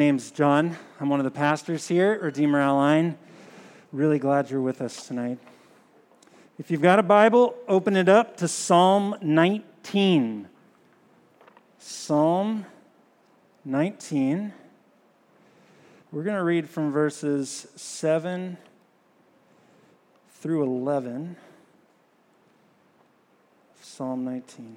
name's John. I'm one of the pastors here Redeemer Al Ain. Really glad you're with us tonight. If you've got a Bible, open it up to Psalm 19. Psalm 19. We're going to read from verses 7 through 11. Psalm 19.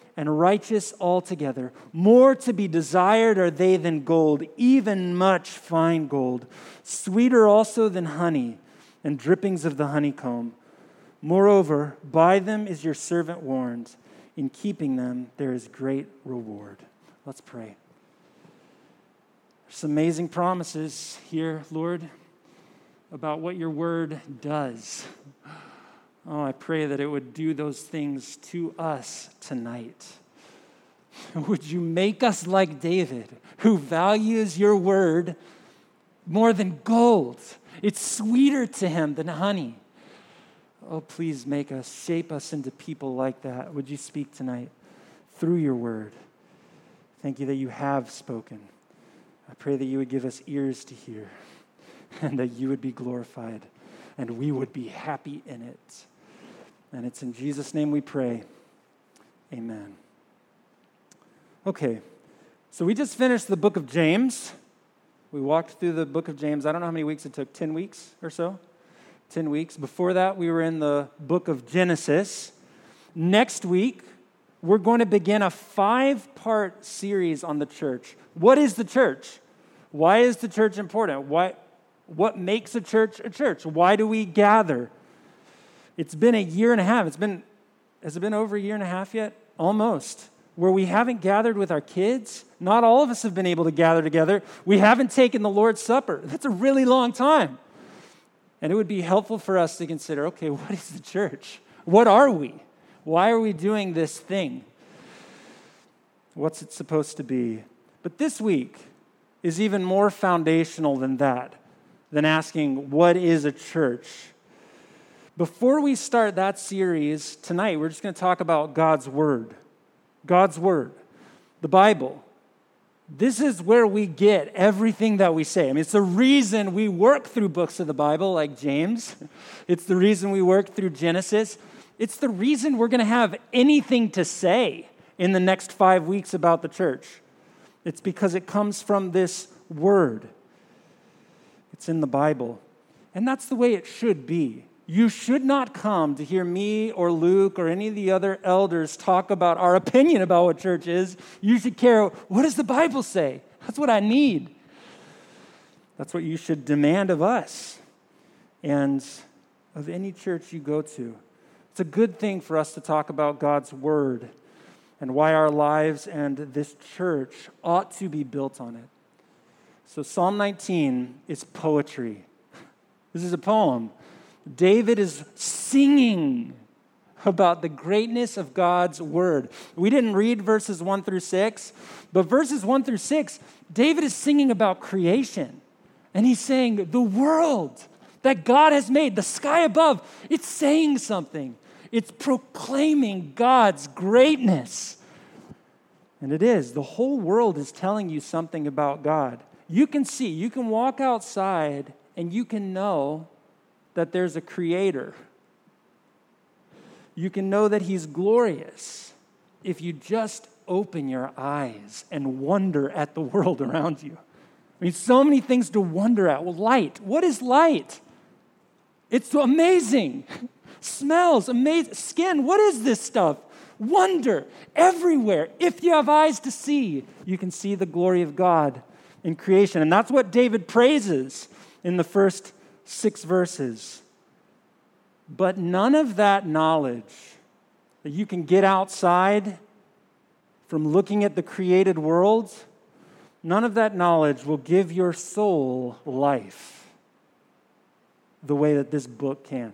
and righteous altogether. More to be desired are they than gold, even much fine gold, sweeter also than honey and drippings of the honeycomb. Moreover, by them is your servant warned. In keeping them, there is great reward. Let's pray. There's amazing promises here, Lord, about what your word does. Oh, I pray that it would do those things to us tonight. Would you make us like David, who values your word more than gold? It's sweeter to him than honey. Oh, please make us, shape us into people like that. Would you speak tonight through your word? Thank you that you have spoken. I pray that you would give us ears to hear and that you would be glorified and we would be happy in it. And it's in Jesus' name we pray. Amen. Okay, so we just finished the book of James. We walked through the book of James. I don't know how many weeks it took 10 weeks or so? 10 weeks. Before that, we were in the book of Genesis. Next week, we're going to begin a five part series on the church. What is the church? Why is the church important? Why, what makes a church a church? Why do we gather? It's been a year and a half. It's been, has it been over a year and a half yet? Almost. Where we haven't gathered with our kids. Not all of us have been able to gather together. We haven't taken the Lord's Supper. That's a really long time. And it would be helpful for us to consider okay, what is the church? What are we? Why are we doing this thing? What's it supposed to be? But this week is even more foundational than that, than asking, what is a church? Before we start that series tonight, we're just going to talk about God's Word. God's Word, the Bible. This is where we get everything that we say. I mean, it's the reason we work through books of the Bible like James, it's the reason we work through Genesis. It's the reason we're going to have anything to say in the next five weeks about the church. It's because it comes from this word, it's in the Bible. And that's the way it should be. You should not come to hear me or Luke or any of the other elders talk about our opinion about what church is. You should care what does the Bible say? That's what I need. That's what you should demand of us and of any church you go to. It's a good thing for us to talk about God's word and why our lives and this church ought to be built on it. So, Psalm 19 is poetry. This is a poem. David is singing about the greatness of God's word. We didn't read verses 1 through 6, but verses 1 through 6, David is singing about creation. And he's saying, the world that God has made, the sky above, it's saying something. It's proclaiming God's greatness. And it is. The whole world is telling you something about God. You can see, you can walk outside and you can know that there's a creator. You can know that he's glorious if you just open your eyes and wonder at the world around you. I mean, so many things to wonder at. Well, light. What is light? It's amazing. Smells, amazing. Skin. What is this stuff? Wonder everywhere. If you have eyes to see, you can see the glory of God in creation. And that's what David praises in the first six verses. But none of that knowledge that you can get outside from looking at the created world, none of that knowledge will give your soul life the way that this book can.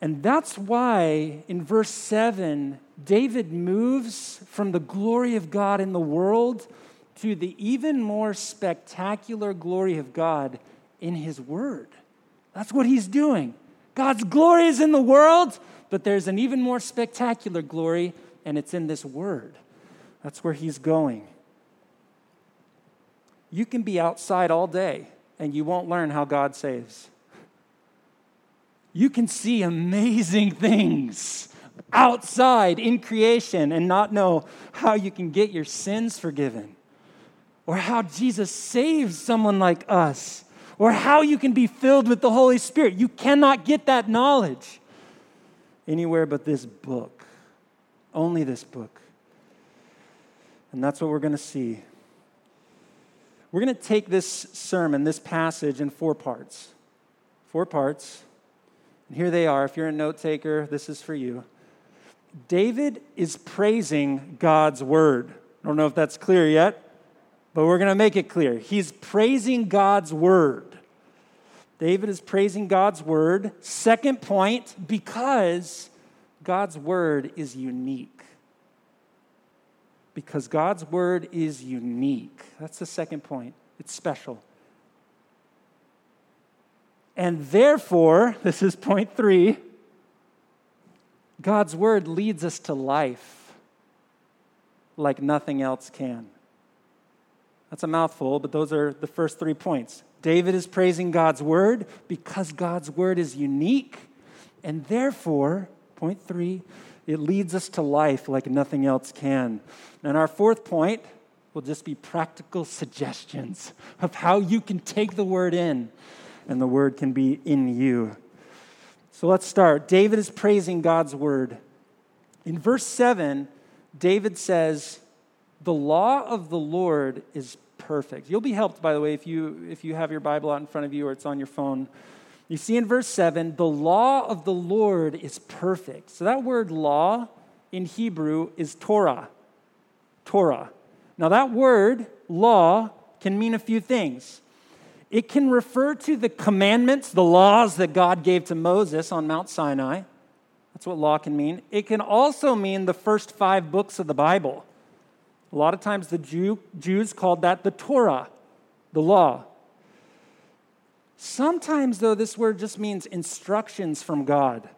And that's why in verse 7, David moves from the glory of God in the world to the even more spectacular glory of God in his word. That's what he's doing. God's glory is in the world, but there's an even more spectacular glory, and it's in this word. That's where he's going. You can be outside all day, and you won't learn how God saves. You can see amazing things outside in creation and not know how you can get your sins forgiven, or how Jesus saves someone like us or how you can be filled with the Holy Spirit. You cannot get that knowledge anywhere but this book. Only this book. And that's what we're going to see. We're going to take this sermon, this passage, in four parts. Four parts. And here they are. If you're a note taker, this is for you. David is praising God's word. I don't know if that's clear yet, but we're going to make it clear. He's praising God's word. David is praising God's word. Second point, because God's word is unique. Because God's word is unique. That's the second point. It's special. And therefore, this is point three God's word leads us to life like nothing else can. That's a mouthful, but those are the first three points. David is praising God's word because God's word is unique. And therefore, point three, it leads us to life like nothing else can. And our fourth point will just be practical suggestions of how you can take the word in and the word can be in you. So let's start. David is praising God's word. In verse 7, David says, The law of the Lord is perfect. You'll be helped, by the way, if you, if you have your Bible out in front of you or it's on your phone. You see in verse 7, the law of the Lord is perfect. So that word law in Hebrew is Torah. Torah. Now, that word, law, can mean a few things. It can refer to the commandments, the laws that God gave to Moses on Mount Sinai. That's what law can mean. It can also mean the first five books of the Bible. A lot of times the Jew, Jews called that the Torah, the law. Sometimes, though, this word just means instructions from God.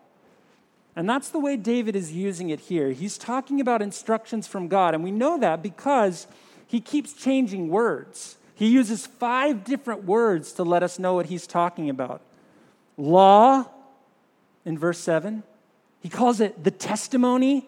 And that's the way David is using it here. He's talking about instructions from God. And we know that because he keeps changing words. He uses five different words to let us know what he's talking about law in verse 7. He calls it the testimony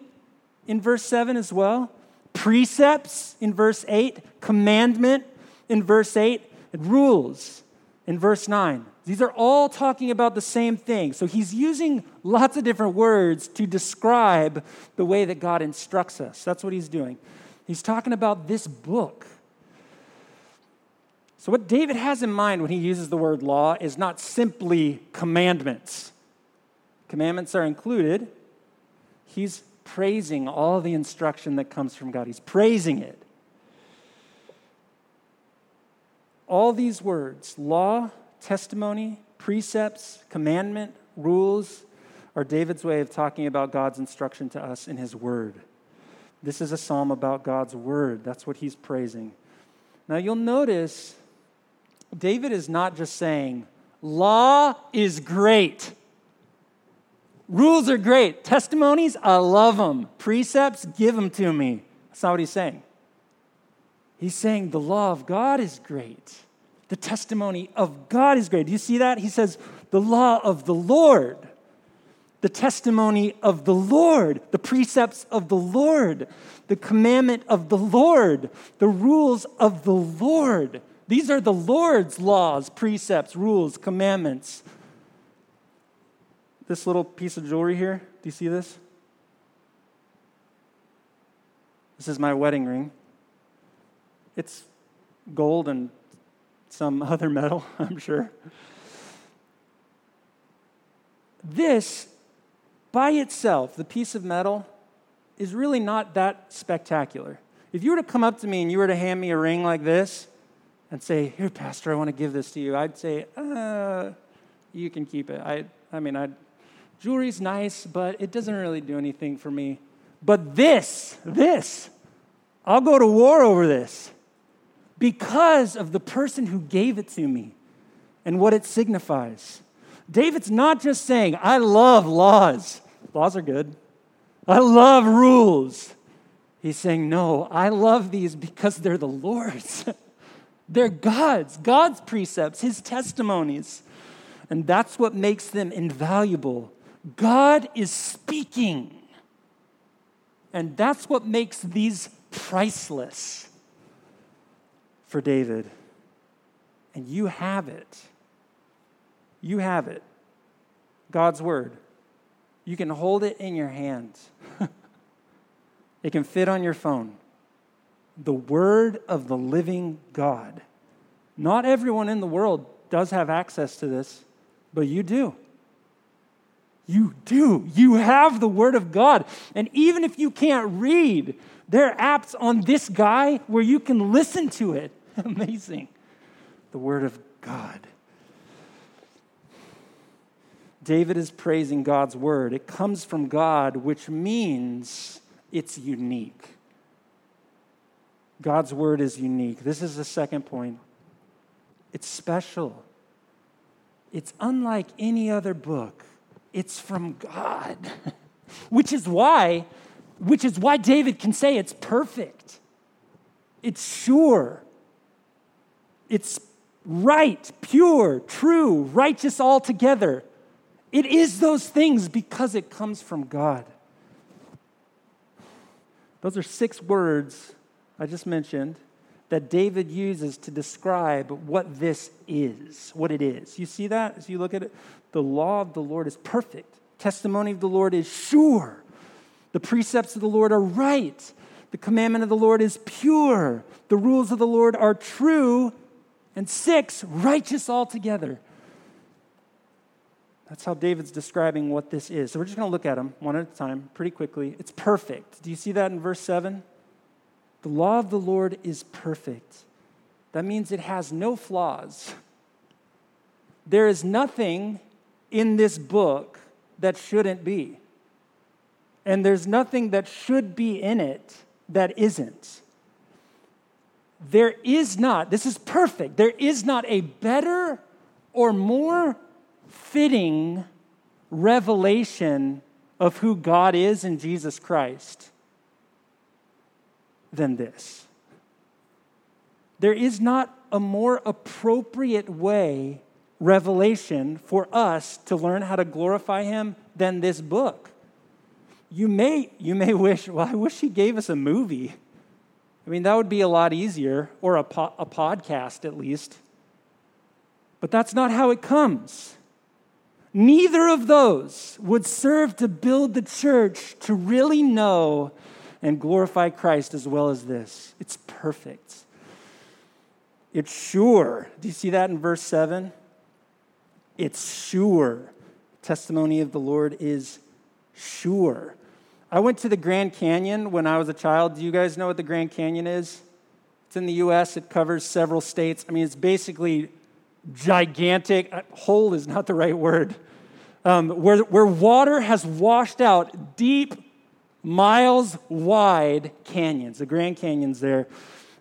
in verse 7 as well precepts in verse 8, commandment in verse 8, and rules in verse 9. These are all talking about the same thing. So he's using lots of different words to describe the way that God instructs us. That's what he's doing. He's talking about this book. So, what David has in mind when he uses the word law is not simply commandments. Commandments are included. He's praising all the instruction that comes from God. He's praising it. All these words law, testimony, precepts, commandment, rules are David's way of talking about God's instruction to us in his word. This is a psalm about God's word. That's what he's praising. Now you'll notice David is not just saying, law is great. Rules are great. Testimonies, I love them. Precepts, give them to me. That's not what he's saying. He's saying the law of God is great. The testimony of God is great. Do you see that? He says, the law of the Lord, the testimony of the Lord, the precepts of the Lord, the commandment of the Lord, the rules of the Lord. These are the Lord's laws, precepts, rules, commandments this little piece of jewelry here, do you see this? This is my wedding ring. It's gold and some other metal, I'm sure. This by itself, the piece of metal is really not that spectacular. If you were to come up to me and you were to hand me a ring like this and say, Here, Pastor, I want to give this to you, I'd say, uh, You can keep it. I, I mean, I'd, jewelry's nice, but it doesn't really do anything for me. But this, this, I'll go to war over this because of the person who gave it to me and what it signifies. David's not just saying, I love laws. Laws are good. I love rules. He's saying, No, I love these because they're the Lord's. they're God's, God's precepts, His testimonies. And that's what makes them invaluable. God is speaking. And that's what makes these priceless for David. And you have it. You have it. God's word. You can hold it in your hands. it can fit on your phone. The word of the living God. Not everyone in the world does have access to this, but you do. You do. You have the Word of God. And even if you can't read, there are apps on this guy where you can listen to it. Amazing. The Word of God. David is praising God's Word. It comes from God, which means it's unique. God's Word is unique. This is the second point. It's special. It's unlike any other book. It's from God. which is why which is why David can say it's perfect. It's sure. It's right, pure, true, righteous altogether. It is those things because it comes from God. Those are six words I just mentioned that David uses to describe what this is, what it is. You see that as you look at it? The law of the Lord is perfect, testimony of the Lord is sure, the precepts of the Lord are right, the commandment of the Lord is pure, the rules of the Lord are true, and six, righteous altogether. That's how David's describing what this is. So we're just going to look at them one at a time pretty quickly. It's perfect. Do you see that in verse 7? The law of the Lord is perfect. That means it has no flaws. There is nothing in this book that shouldn't be. And there's nothing that should be in it that isn't. There is not, this is perfect, there is not a better or more fitting revelation of who God is in Jesus Christ than this. There is not a more appropriate way, revelation, for us to learn how to glorify Him than this book. You may, you may wish, well, I wish He gave us a movie. I mean, that would be a lot easier, or a, po- a podcast at least. But that's not how it comes. Neither of those would serve to build the church to really know and glorify Christ as well as this. It's perfect. It's sure. Do you see that in verse 7? It's sure. Testimony of the Lord is sure. I went to the Grand Canyon when I was a child. Do you guys know what the Grand Canyon is? It's in the US, it covers several states. I mean, it's basically gigantic. Hole is not the right word um, where, where water has washed out deep, miles wide canyons, the Grand Canyons there.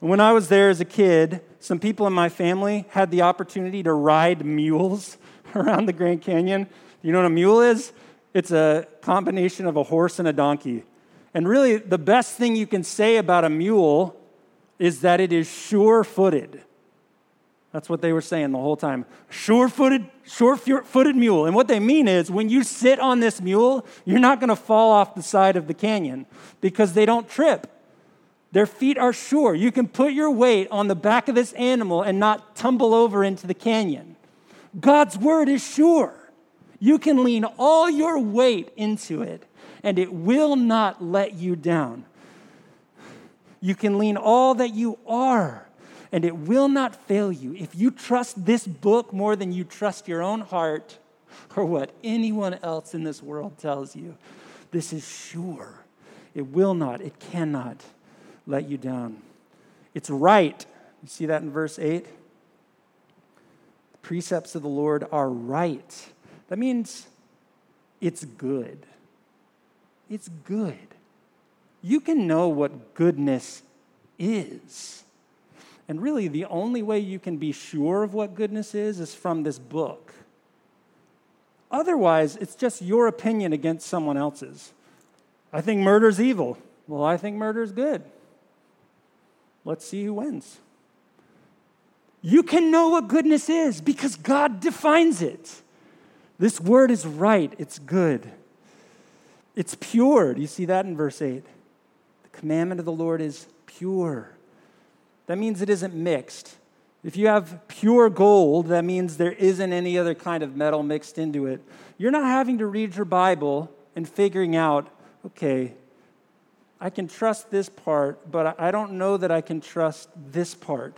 And when I was there as a kid, some people in my family had the opportunity to ride mules around the Grand Canyon. You know what a mule is? It's a combination of a horse and a donkey. And really, the best thing you can say about a mule is that it is sure footed. That's what they were saying the whole time. Sure footed, sure footed mule. And what they mean is when you sit on this mule, you're not going to fall off the side of the canyon because they don't trip. Their feet are sure. You can put your weight on the back of this animal and not tumble over into the canyon. God's word is sure. You can lean all your weight into it and it will not let you down. You can lean all that you are and it will not fail you. If you trust this book more than you trust your own heart, or what anyone else in this world tells you. This is sure. It will not, it cannot let you down. It's right. You see that in verse 8? The precepts of the Lord are right. That means it's good. It's good. You can know what goodness is. And really, the only way you can be sure of what goodness is is from this book. Otherwise, it's just your opinion against someone else's. I think murder's evil. Well, I think murder's good. Let's see who wins. You can know what goodness is because God defines it. This word is right, it's good, it's pure. Do you see that in verse 8? The commandment of the Lord is pure. That means it isn't mixed. If you have pure gold, that means there isn't any other kind of metal mixed into it. You're not having to read your Bible and figuring out, okay, I can trust this part, but I don't know that I can trust this part.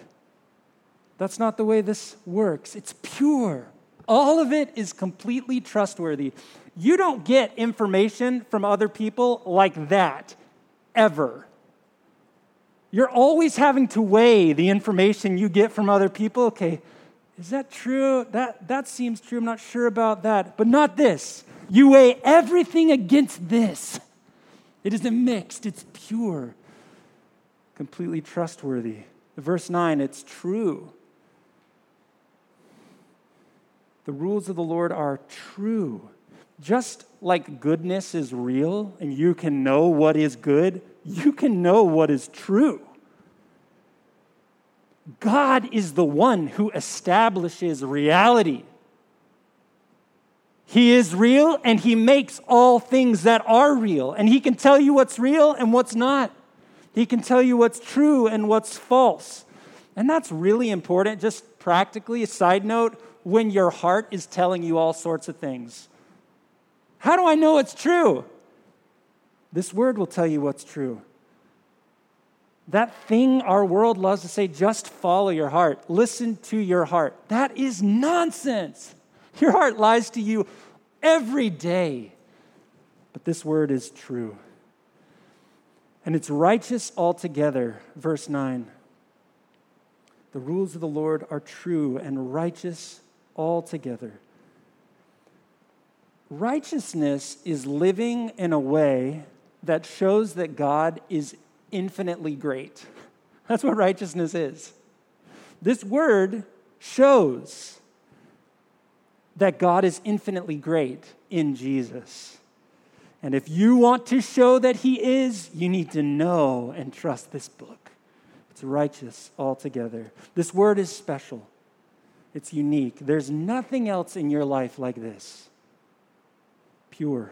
That's not the way this works. It's pure. All of it is completely trustworthy. You don't get information from other people like that, ever. You're always having to weigh the information you get from other people. Okay, is that true? That, that seems true. I'm not sure about that. But not this. You weigh everything against this. It isn't mixed, it's pure, completely trustworthy. Verse 9, it's true. The rules of the Lord are true. Just like goodness is real and you can know what is good, you can know what is true. God is the one who establishes reality. He is real and He makes all things that are real. And He can tell you what's real and what's not. He can tell you what's true and what's false. And that's really important. Just practically, a side note, when your heart is telling you all sorts of things. How do I know it's true? This word will tell you what's true. That thing our world loves to say, just follow your heart, listen to your heart. That is nonsense. Your heart lies to you every day. But this word is true. And it's righteous altogether. Verse 9. The rules of the Lord are true and righteous altogether. Righteousness is living in a way that shows that God is infinitely great. That's what righteousness is. This word shows that God is infinitely great in Jesus. And if you want to show that He is, you need to know and trust this book. It's righteous altogether. This word is special, it's unique. There's nothing else in your life like this pure,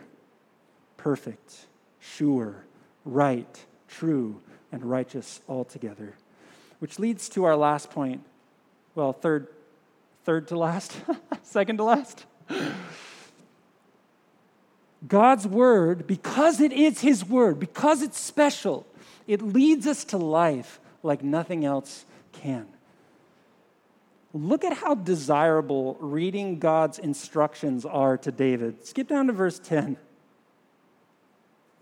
perfect, sure, right true, and righteous altogether. Which leads to our last point. Well, third, third to last, second to last. God's word, because it is his word, because it's special, it leads us to life like nothing else can. Look at how desirable reading God's instructions are to David. Skip down to verse 10.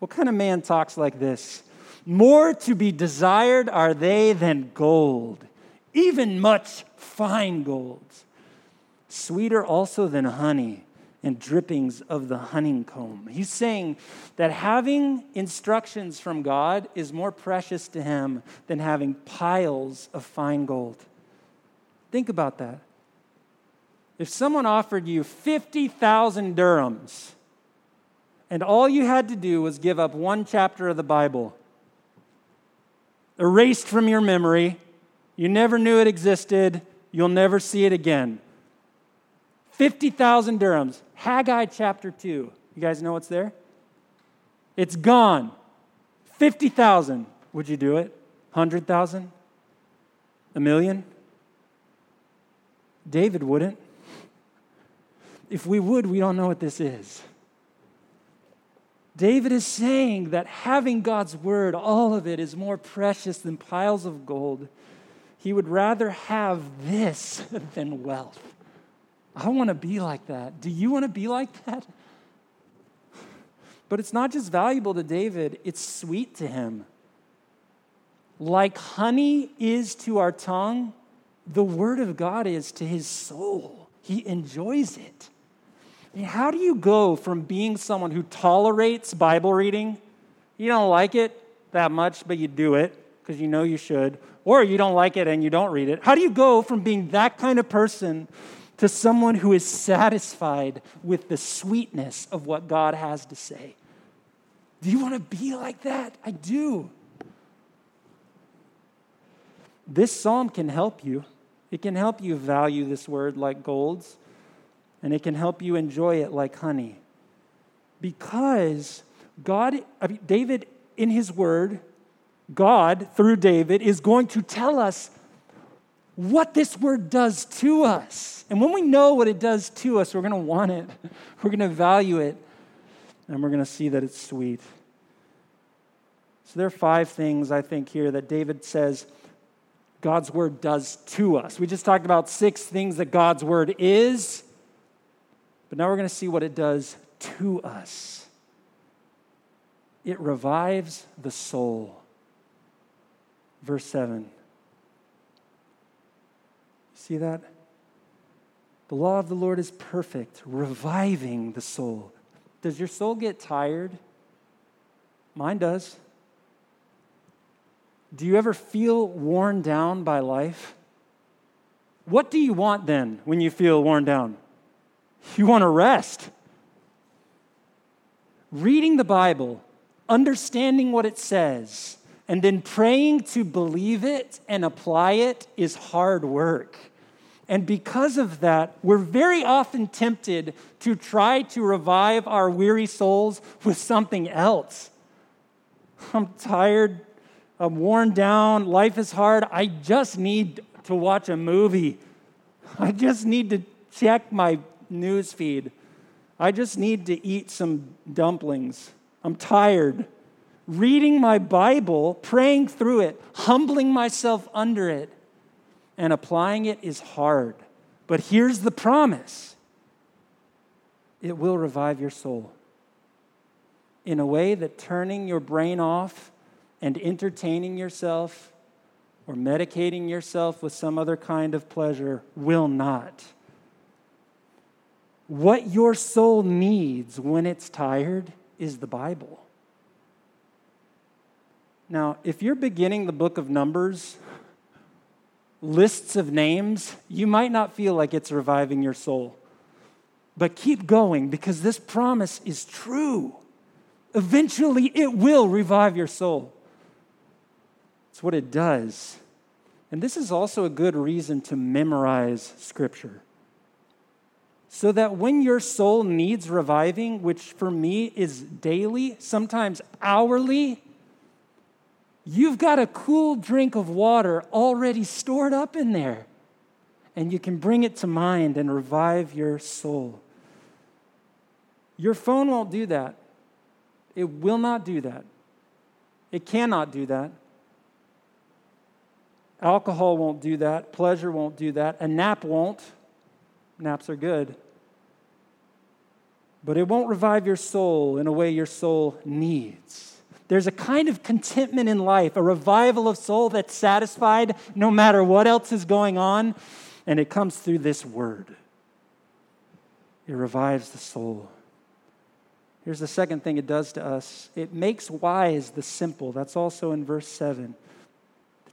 What kind of man talks like this? More to be desired are they than gold, even much fine gold. Sweeter also than honey and drippings of the honeycomb. He's saying that having instructions from God is more precious to him than having piles of fine gold. Think about that. If someone offered you 50,000 dirhams and all you had to do was give up one chapter of the Bible, erased from your memory. You never knew it existed. You'll never see it again. 50,000 dirhams. Haggai chapter 2. You guys know what's there? It's gone. 50,000. Would you do it? 100,000? A million? David wouldn't. If we would, we don't know what this is. David is saying that having God's word, all of it, is more precious than piles of gold. He would rather have this than wealth. I want to be like that. Do you want to be like that? But it's not just valuable to David, it's sweet to him. Like honey is to our tongue, the word of God is to his soul. He enjoys it. I mean, how do you go from being someone who tolerates Bible reading? You don't like it that much, but you do it because you know you should, or you don't like it and you don't read it. How do you go from being that kind of person to someone who is satisfied with the sweetness of what God has to say? Do you want to be like that? I do. This psalm can help you. It can help you value this word like golds, and it can help you enjoy it like honey. Because God, I mean, David, in his word, God, through David, is going to tell us what this word does to us. And when we know what it does to us, we're going to want it, we're going to value it, and we're going to see that it's sweet. So there are five things I think here that David says God's word does to us. We just talked about six things that God's word is, but now we're going to see what it does to us. It revives the soul. Verse 7. See that? The law of the Lord is perfect, reviving the soul. Does your soul get tired? Mine does. Do you ever feel worn down by life? What do you want then when you feel worn down? You want to rest. Reading the Bible, understanding what it says, and then praying to believe it and apply it is hard work. And because of that, we're very often tempted to try to revive our weary souls with something else. I'm tired I'm worn down, life is hard. I just need to watch a movie. I just need to check my news feed. I just need to eat some dumplings. I'm tired. Reading my Bible, praying through it, humbling myself under it, and applying it is hard. But here's the promise it will revive your soul in a way that turning your brain off and entertaining yourself or medicating yourself with some other kind of pleasure will not. What your soul needs when it's tired is the Bible. Now, if you're beginning the book of Numbers, lists of names, you might not feel like it's reviving your soul. But keep going because this promise is true. Eventually, it will revive your soul. It's what it does. And this is also a good reason to memorize Scripture. So that when your soul needs reviving, which for me is daily, sometimes hourly, you've got a cool drink of water already stored up in there. And you can bring it to mind and revive your soul. Your phone won't do that. It will not do that. It cannot do that. Alcohol won't do that. Pleasure won't do that. A nap won't. Naps are good. But it won't revive your soul in a way your soul needs. There's a kind of contentment in life, a revival of soul that's satisfied no matter what else is going on, and it comes through this word. It revives the soul. Here's the second thing it does to us it makes wise the simple. That's also in verse 7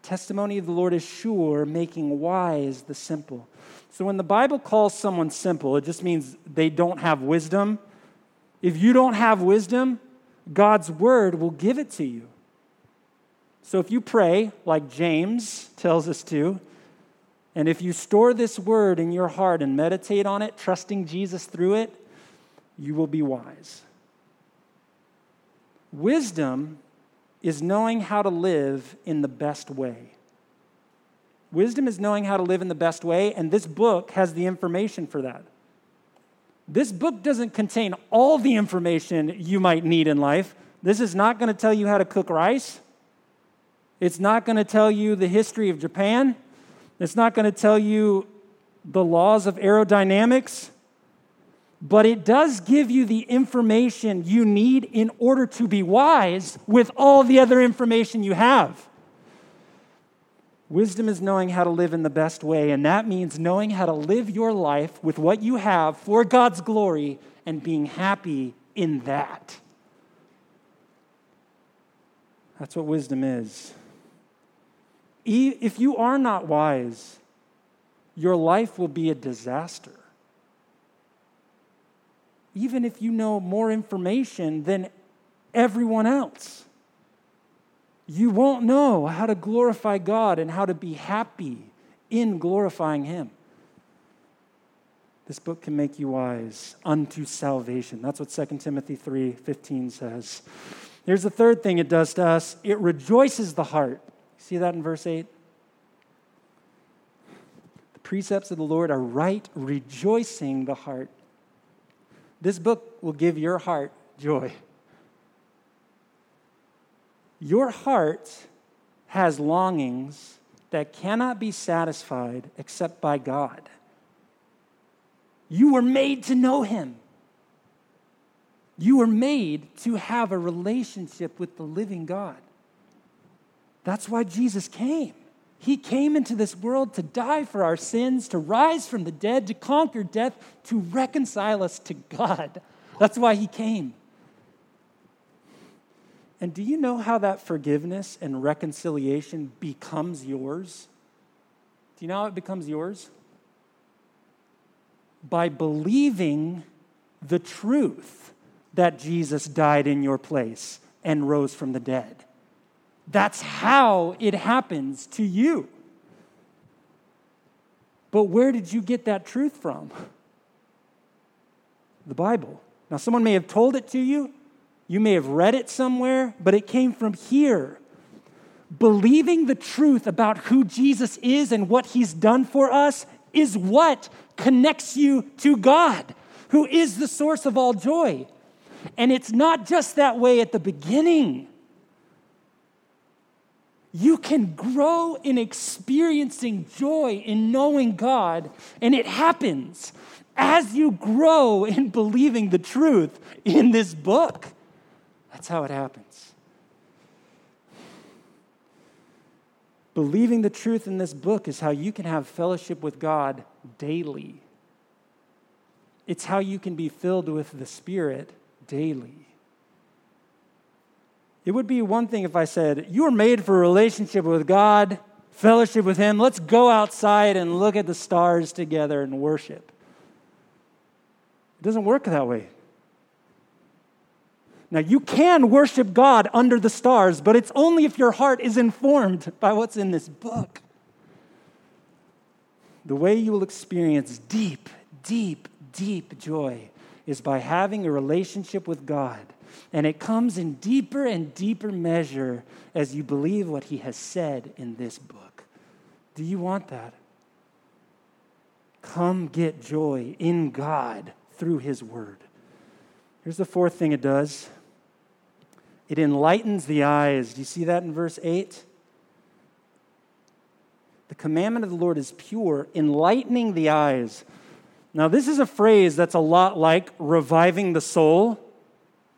testimony of the Lord is sure, making wise the simple. So when the Bible calls someone simple, it just means they don't have wisdom. If you don't have wisdom, God's word will give it to you. So if you pray, like James tells us to, and if you store this word in your heart and meditate on it, trusting Jesus through it, you will be wise. Wisdom is knowing how to live in the best way. Wisdom is knowing how to live in the best way, and this book has the information for that. This book doesn't contain all the information you might need in life. This is not going to tell you how to cook rice. It's not going to tell you the history of Japan. It's not going to tell you the laws of aerodynamics, but it does give you the information you need in order to be wise with all the other information you have. Wisdom is knowing how to live in the best way, and that means knowing how to live your life with what you have for God's glory and being happy in that. That's what wisdom is. If you are not wise, your life will be a disaster. Even if you know more information than everyone else you won't know how to glorify God and how to be happy in glorifying Him. This book can make you wise unto salvation. That's what 2 Timothy 3 15 says. Here's the third thing it does to us it rejoices the heart. See that in verse 8? The precepts of the Lord are right, rejoicing the heart. This book will give your heart joy. Your heart has longings that cannot be satisfied except by God. You were made to know Him. You were made to have a relationship with the living God. That's why Jesus came. He came into this world to die for our sins, to rise from the dead, to conquer death, to reconcile us to God. That's why He came. And do you know how that forgiveness and reconciliation becomes yours? Do you know how it becomes yours? By believing the truth that Jesus died in your place and rose from the dead. That's how it happens to you. But where did you get that truth from? The Bible. Now, someone may have told it to you, you may have read it somewhere, but it came from here. Believing the truth about who Jesus is and what he's done for us is what connects you to God, who is the source of all joy. And it's not just that way at the beginning. You can grow in experiencing joy in knowing God, and it happens as you grow in believing the truth in this book. That's how it happens. Believing the truth in this book is how you can have fellowship with God daily. It's how you can be filled with the Spirit daily. It would be one thing if I said, You are made for a relationship with God, fellowship with Him. Let's go outside and look at the stars together and worship. It doesn't work that way. Now, you can worship God under the stars, but it's only if your heart is informed by what's in this book. The way you will experience deep, deep, deep joy is by having a relationship with God. And it comes in deeper and deeper measure as you believe what He has said in this book. Do you want that? Come get joy in God through His Word. Here's the fourth thing it does it enlightens the eyes. Do you see that in verse 8? The commandment of the Lord is pure, enlightening the eyes. Now, this is a phrase that's a lot like reviving the soul.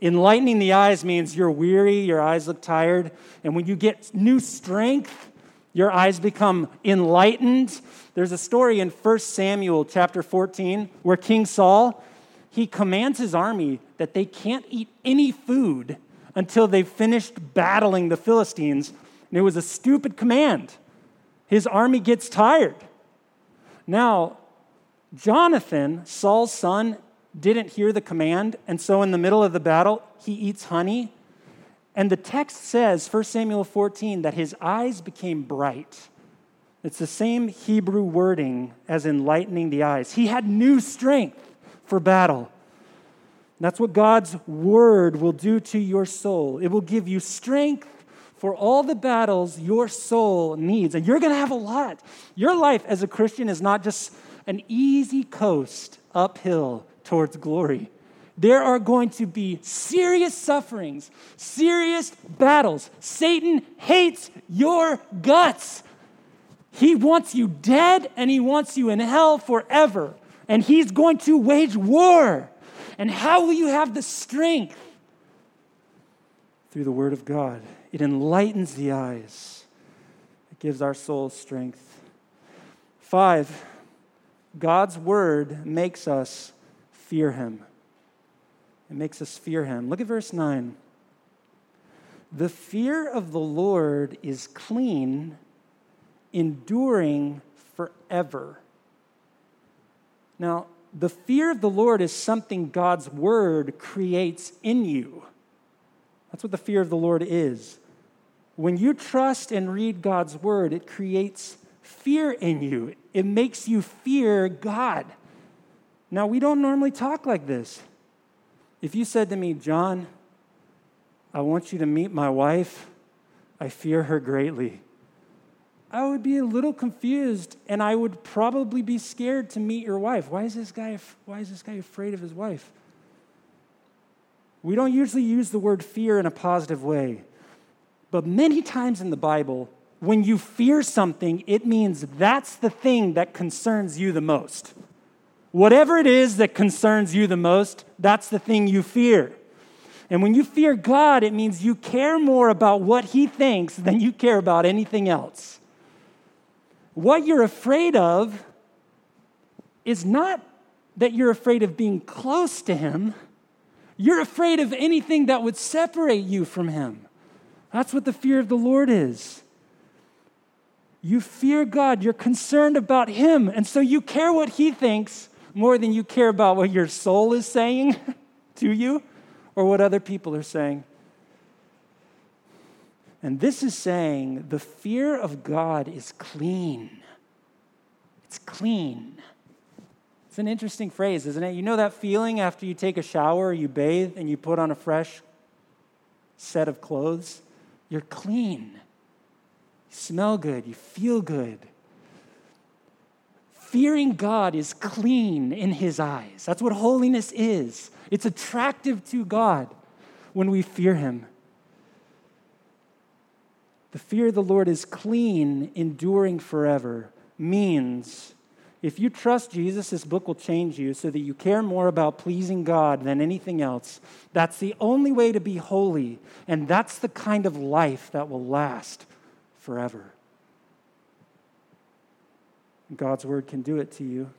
Enlightening the eyes means you're weary, your eyes look tired, and when you get new strength, your eyes become enlightened. There's a story in 1 Samuel chapter 14 where King Saul, he commands his army that they can't eat any food until they've finished battling the Philistines. And it was a stupid command. His army gets tired. Now, Jonathan, Saul's son, didn't hear the command, and so in the middle of the battle, he eats honey. And the text says, 1 Samuel 14, that his eyes became bright. It's the same Hebrew wording as enlightening the eyes. He had new strength for battle. That's what God's word will do to your soul. It will give you strength for all the battles your soul needs. And you're going to have a lot. Your life as a Christian is not just an easy coast uphill towards glory. There are going to be serious sufferings, serious battles. Satan hates your guts. He wants you dead and he wants you in hell forever. And he's going to wage war. And how will you have the strength? Through the Word of God. It enlightens the eyes, it gives our souls strength. Five, God's Word makes us fear Him. It makes us fear Him. Look at verse 9. The fear of the Lord is clean, enduring forever. Now, the fear of the Lord is something God's word creates in you. That's what the fear of the Lord is. When you trust and read God's word, it creates fear in you, it makes you fear God. Now, we don't normally talk like this. If you said to me, John, I want you to meet my wife, I fear her greatly. I would be a little confused and I would probably be scared to meet your wife. Why is this guy why is this guy afraid of his wife? We don't usually use the word fear in a positive way. But many times in the Bible, when you fear something, it means that's the thing that concerns you the most. Whatever it is that concerns you the most, that's the thing you fear. And when you fear God, it means you care more about what He thinks than you care about anything else. What you're afraid of is not that you're afraid of being close to Him, you're afraid of anything that would separate you from Him. That's what the fear of the Lord is. You fear God, you're concerned about Him, and so you care what He thinks more than you care about what your soul is saying to you or what other people are saying. And this is saying the fear of God is clean. It's clean. It's an interesting phrase, isn't it? You know that feeling after you take a shower, you bathe, and you put on a fresh set of clothes? You're clean. You smell good. You feel good. Fearing God is clean in His eyes. That's what holiness is. It's attractive to God when we fear Him. The fear of the Lord is clean, enduring forever, means if you trust Jesus, this book will change you so that you care more about pleasing God than anything else. That's the only way to be holy, and that's the kind of life that will last forever. God's word can do it to you.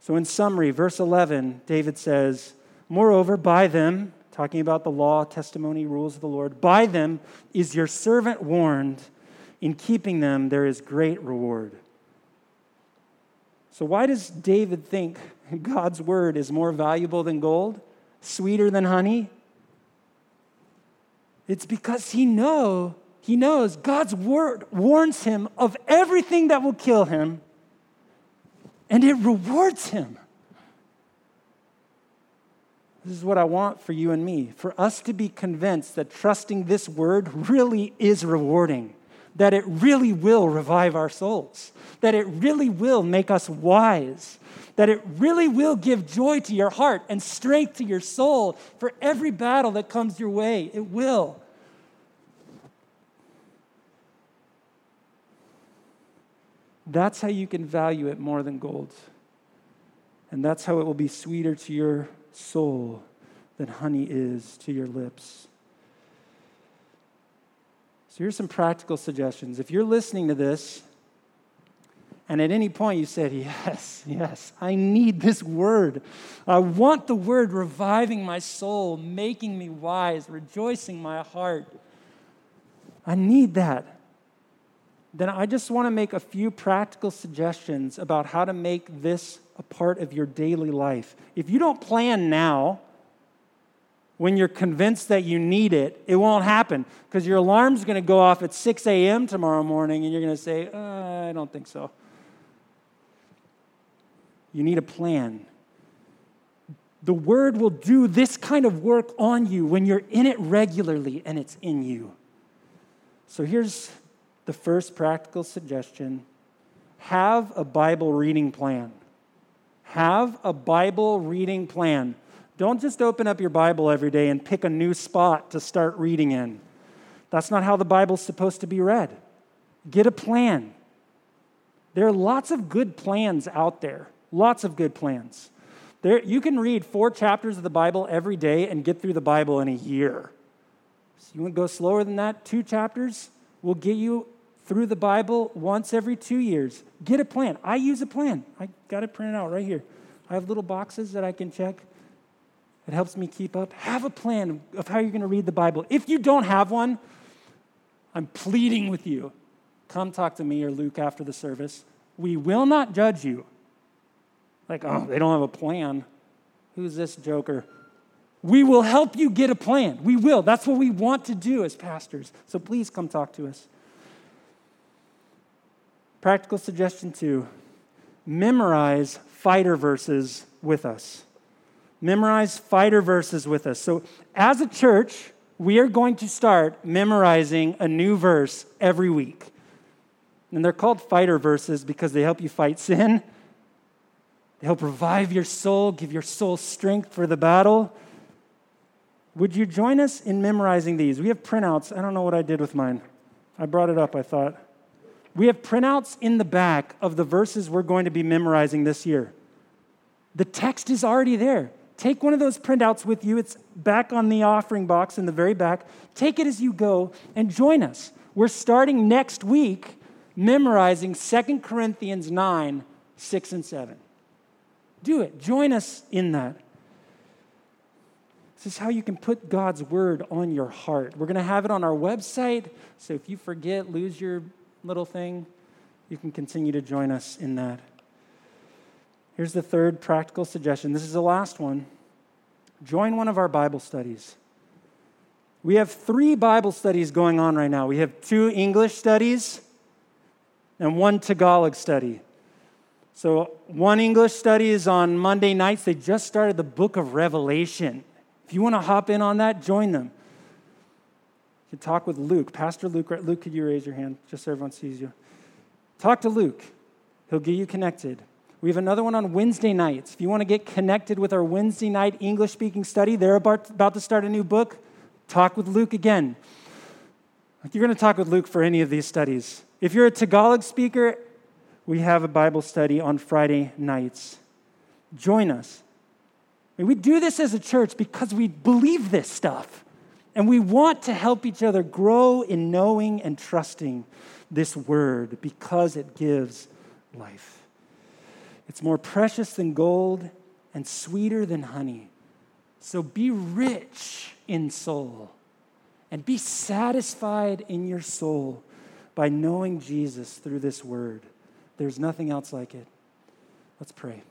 So, in summary, verse 11, David says, Moreover, by them, talking about the law, testimony, rules of the Lord. By them is your servant warned. In keeping them, there is great reward. So, why does David think God's word is more valuable than gold, sweeter than honey? It's because he know he knows God's word warns him of everything that will kill him, and it rewards him. This is what I want for you and me for us to be convinced that trusting this word really is rewarding, that it really will revive our souls, that it really will make us wise, that it really will give joy to your heart and strength to your soul for every battle that comes your way. It will. That's how you can value it more than gold. And that's how it will be sweeter to your soul than honey is to your lips. So here's some practical suggestions. If you're listening to this, and at any point you said, Yes, yes, I need this word. I want the word reviving my soul, making me wise, rejoicing my heart. I need that. Then I just want to make a few practical suggestions about how to make this a part of your daily life. If you don't plan now, when you're convinced that you need it, it won't happen because your alarm's going to go off at 6 a.m. tomorrow morning and you're going to say, uh, I don't think so. You need a plan. The word will do this kind of work on you when you're in it regularly and it's in you. So here's the first practical suggestion have a Bible reading plan. Have a Bible reading plan. Don't just open up your Bible every day and pick a new spot to start reading in. That's not how the Bible's supposed to be read. Get a plan. There are lots of good plans out there, lots of good plans. There, you can read four chapters of the Bible every day and get through the Bible in a year. So you want to go slower than that? Two chapters will get you through the Bible once every two years. Get a plan. I use a plan. I got it printed out right here. I have little boxes that I can check. It helps me keep up. Have a plan of how you're going to read the Bible. If you don't have one, I'm pleading with you. Come talk to me or Luke after the service. We will not judge you. Like, oh, they don't have a plan. Who's this joker? We will help you get a plan. We will. That's what we want to do as pastors. So please come talk to us. Practical suggestion two memorize fighter verses with us. Memorize fighter verses with us. So, as a church, we are going to start memorizing a new verse every week. And they're called fighter verses because they help you fight sin, they help revive your soul, give your soul strength for the battle. Would you join us in memorizing these? We have printouts. I don't know what I did with mine. I brought it up, I thought. We have printouts in the back of the verses we're going to be memorizing this year. The text is already there. Take one of those printouts with you. It's back on the offering box in the very back. Take it as you go and join us. We're starting next week memorizing 2 Corinthians 9, 6, and 7. Do it. Join us in that. This is how you can put God's word on your heart. We're going to have it on our website. So if you forget, lose your little thing, you can continue to join us in that. Here's the third practical suggestion. This is the last one. Join one of our Bible studies. We have three Bible studies going on right now. We have two English studies and one Tagalog study. So, one English study is on Monday nights. They just started the book of Revelation. If you want to hop in on that, join them could talk with Luke. Pastor Luke, Luke, could you raise your hand just so everyone sees you? Talk to Luke. He'll get you connected. We have another one on Wednesday nights. If you want to get connected with our Wednesday night English speaking study, they're about, about to start a new book. Talk with Luke again. You're going to talk with Luke for any of these studies. If you're a Tagalog speaker, we have a Bible study on Friday nights. Join us. we do this as a church because we believe this stuff. And we want to help each other grow in knowing and trusting this word because it gives life. It's more precious than gold and sweeter than honey. So be rich in soul and be satisfied in your soul by knowing Jesus through this word. There's nothing else like it. Let's pray.